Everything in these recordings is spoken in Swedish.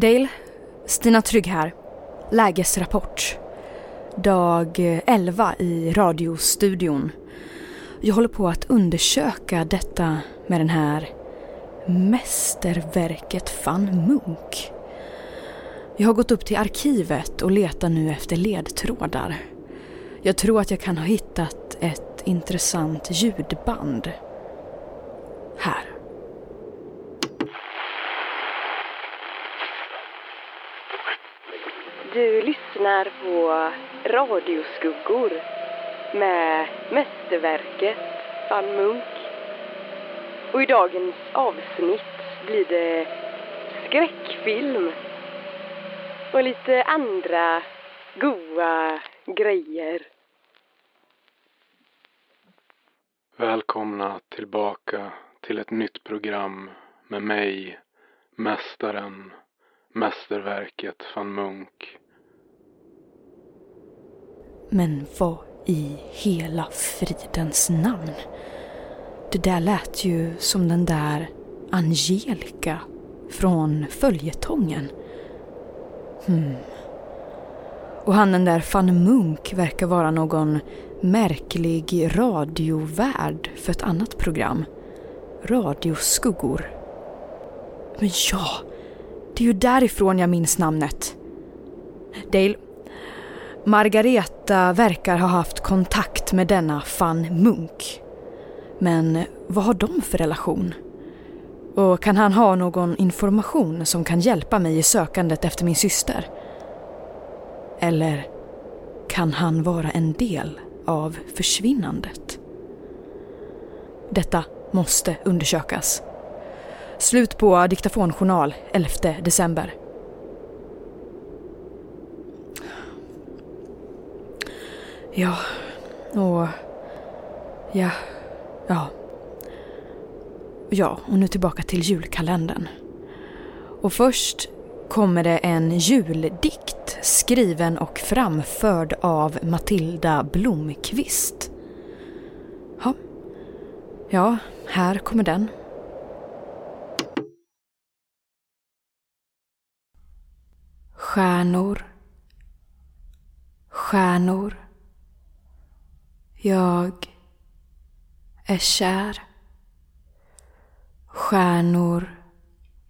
Dale, Stina Trygg här. Lägesrapport. Dag 11 i radiostudion. Jag håller på att undersöka detta med den här mästerverket van Munk. Jag har gått upp till arkivet och letar nu efter ledtrådar. Jag tror att jag kan ha hittat ett intressant ljudband. Här. Du lyssnar på Radioskuggor med mästerverket van Munk. Och i dagens avsnitt blir det skräckfilm och lite andra goa grejer. Välkomna tillbaka till ett nytt program med mig, Mästaren, Mästerverket van Munk. Men vad i hela fridens namn? Det där lät ju som den där Angelica från följetongen. Hmm. Och han den där van Munk verkar vara någon märklig radiovärd för ett annat program. Radioskuggor. Men ja, det är ju därifrån jag minns namnet. Dale, Margareta verkar ha haft kontakt med denna van Munk. Men vad har de för relation? Och kan han ha någon information som kan hjälpa mig i sökandet efter min syster? Eller kan han vara en del av försvinnandet? Detta måste undersökas. Slut på diktafonjournal 11 december. Ja, och... Ja, ja. Ja, och nu tillbaka till julkalendern. Och först kommer det en juldikt skriven och framförd av Matilda Blomqvist. Ja, ja här kommer den. Stjärnor, stjärnor, jag är kär. Stjärnor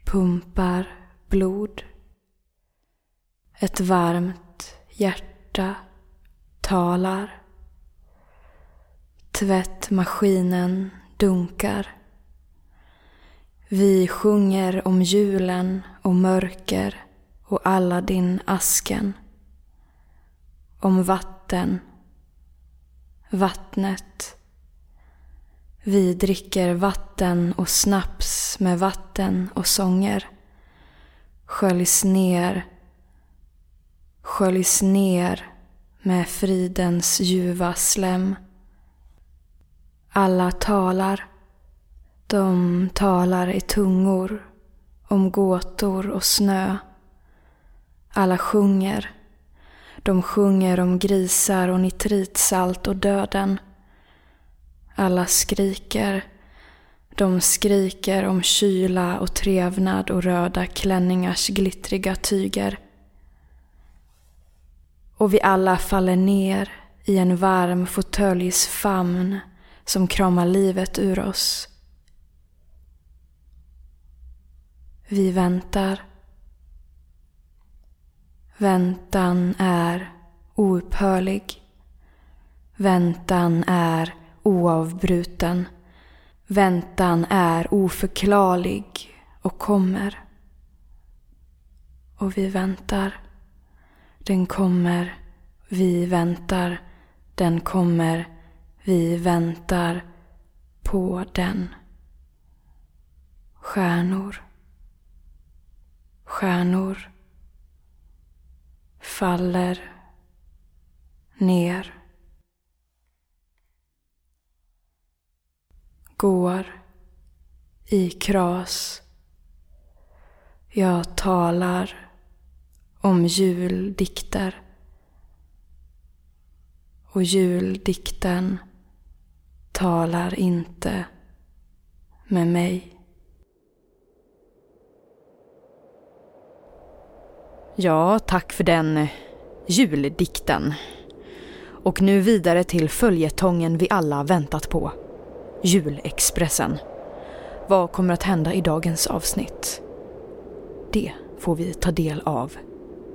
pumpar blod. Ett varmt hjärta talar. Tvättmaskinen dunkar. Vi sjunger om julen och mörker och Aladdin-asken. Om vatten, vattnet. Vi dricker vatten och snaps med vatten och sånger. Sköljs ner, sköljs ner med fridens ljuva slem. Alla talar, de talar i tungor om gåtor och snö. Alla sjunger. De sjunger om grisar och nitritsalt och döden. Alla skriker. De skriker om kyla och trevnad och röda klänningars glittriga tyger. Och vi alla faller ner i en varm fåtöljs famn som kramar livet ur oss. Vi väntar. Väntan är oupphörlig. Väntan är oavbruten. Väntan är oförklarlig och kommer. Och vi väntar. Den kommer. Vi väntar. Den kommer. Vi väntar på den. Stjärnor. Stjärnor faller ner. Går i kras. Jag talar om juldikter. Och juldikten talar inte med mig. Ja, tack för den eh, juldikten. Och nu vidare till följetongen vi alla väntat på. Julexpressen. Vad kommer att hända i dagens avsnitt? Det får vi ta del av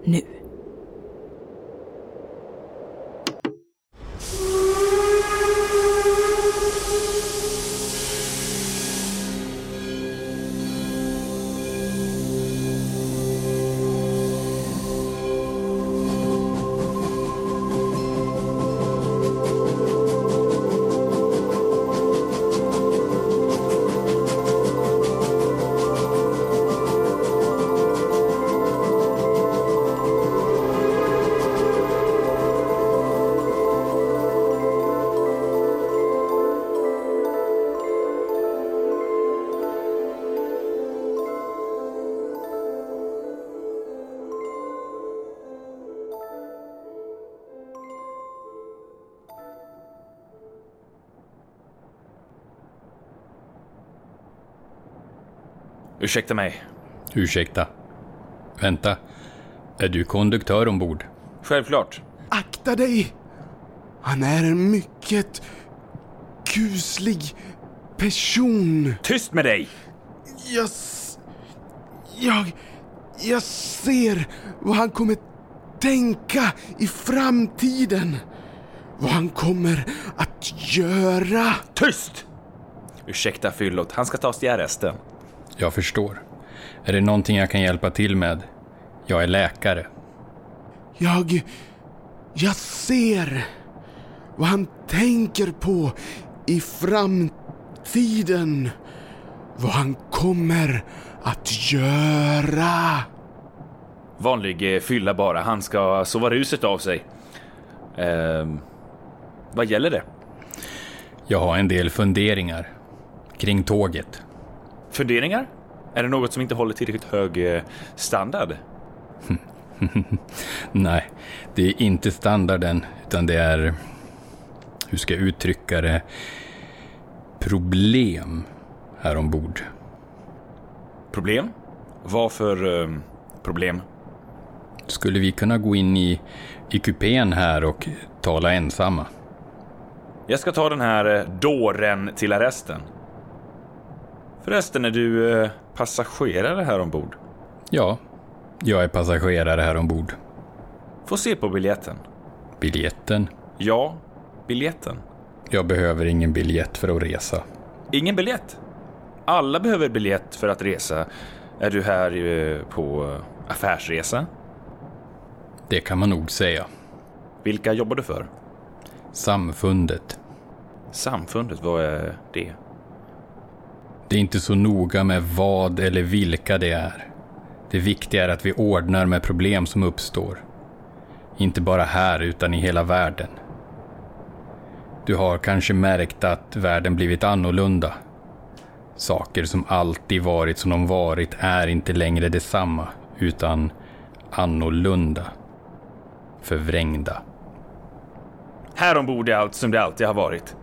nu. Ursäkta mig. Ursäkta. Vänta. Är du konduktör ombord? Självklart. Akta dig! Han är en mycket kuslig person. Tyst med dig! Jag... Jag... Jag ser vad han kommer tänka i framtiden. Vad han kommer att göra. Tyst! Ursäkta fyllot, han ska tas till arresten. Jag förstår. Är det någonting jag kan hjälpa till med? Jag är läkare. Jag... Jag ser vad han tänker på i framtiden. Vad han kommer att göra. Vanlig eh, fylla bara, han ska sova ruset av sig. Ehm, vad gäller det? Jag har en del funderingar. Kring tåget. Funderingar? Är det något som inte håller tillräckligt hög eh, standard? Nej, det är inte standarden, utan det är... Hur ska jag uttrycka det? Problem här ombord. Problem? Vad för eh, problem? Skulle vi kunna gå in i, i kupén här och tala ensamma? Jag ska ta den här eh, dåren till arresten. Förresten, är du eh, passagerare här ombord? Ja, jag är passagerare här ombord. Få se på biljetten. Biljetten? Ja, biljetten. Jag behöver ingen biljett för att resa. Ingen biljett. Alla behöver biljett för att resa. Är du här eh, på affärsresa? Det kan man nog säga. Vilka jobbar du för? Samfundet. Samfundet, vad är det? Det är inte så noga med vad eller vilka det är. Det viktiga är att vi ordnar med problem som uppstår. Inte bara här utan i hela världen. Du har kanske märkt att världen blivit annorlunda. Saker som alltid varit som de varit är inte längre detsamma, utan annorlunda. Förvrängda. Här ombord är allt som det alltid har varit.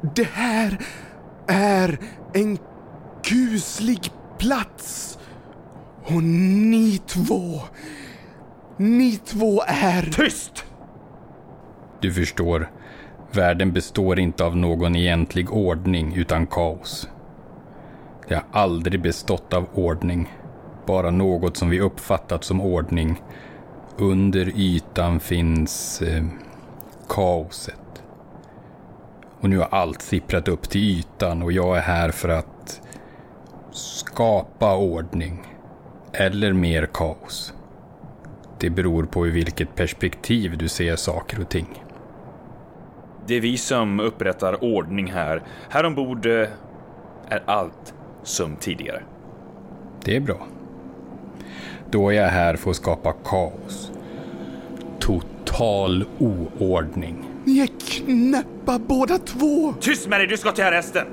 Det här är en kuslig plats. Och ni två, ni två är... Tyst! Du förstår, världen består inte av någon egentlig ordning utan kaos. Det har aldrig bestått av ordning, bara något som vi uppfattat som ordning. Under ytan finns eh, kaoset. Och nu har allt sipprat upp till ytan och jag är här för att skapa ordning. Eller mer kaos. Det beror på i vilket perspektiv du ser saker och ting. Det är vi som upprättar ordning här. Här ombord eh, är allt som tidigare. Det är bra. Då är jag här för att skapa kaos. Total oordning. Ni är knäppa båda två. Tyst med dig, du ska till arresten!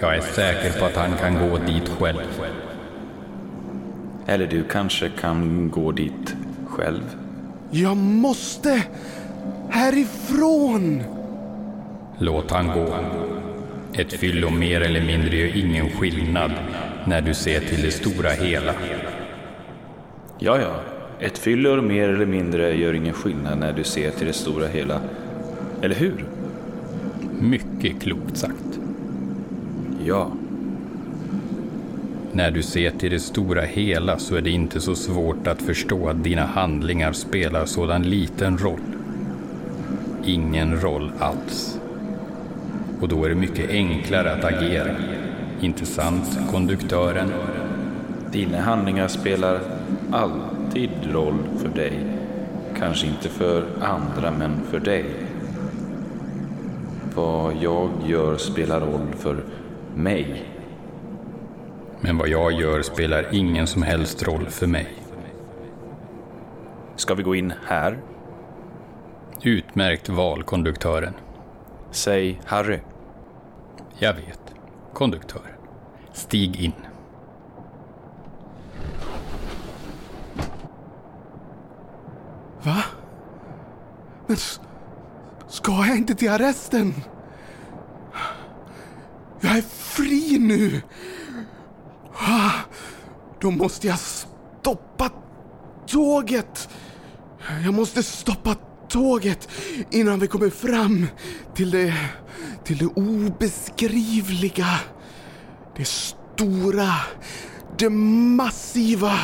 Jag är säker på att han kan gå dit själv. Eller du kanske kan gå dit själv? Jag måste härifrån. Låt han gå. Ett fyllo mer eller mindre gör ingen skillnad när du ser till det stora hela. Ja, ja. Ett fyller mer eller mindre gör ingen skillnad när du ser till det stora hela. Eller hur? Mycket klokt sagt. Ja. När du ser till det stora hela så är det inte så svårt att förstå att dina handlingar spelar sådan liten roll. Ingen roll alls. Och då är det mycket enklare att agera. Inte sant, konduktören? Dina handlingar spelar alltid roll för dig. Kanske inte för andra, men för dig. Vad jag gör spelar roll för mig. Men vad jag gör spelar ingen som helst roll för mig. Ska vi gå in här? Utmärkt val, konduktören. Säg Harry. Jag vet. Konduktören. Stig in. Men ska jag inte till arresten? Jag är fri nu! Ah, då måste jag stoppa tåget! Jag måste stoppa tåget innan vi kommer fram till det, till det obeskrivliga. Det stora, det massiva,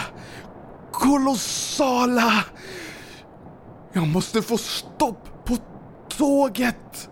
kolossala. Jag måste få stopp på tåget!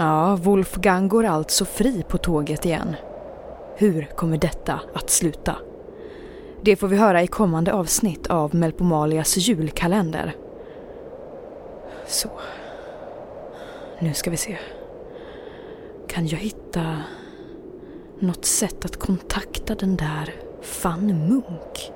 Ja, Wolfgang går alltså fri på tåget igen. Hur kommer detta att sluta? Det får vi höra i kommande avsnitt av Melpomalias julkalender. Så. Nu ska vi se. Kan jag hitta något sätt att kontakta den där Fan Munk?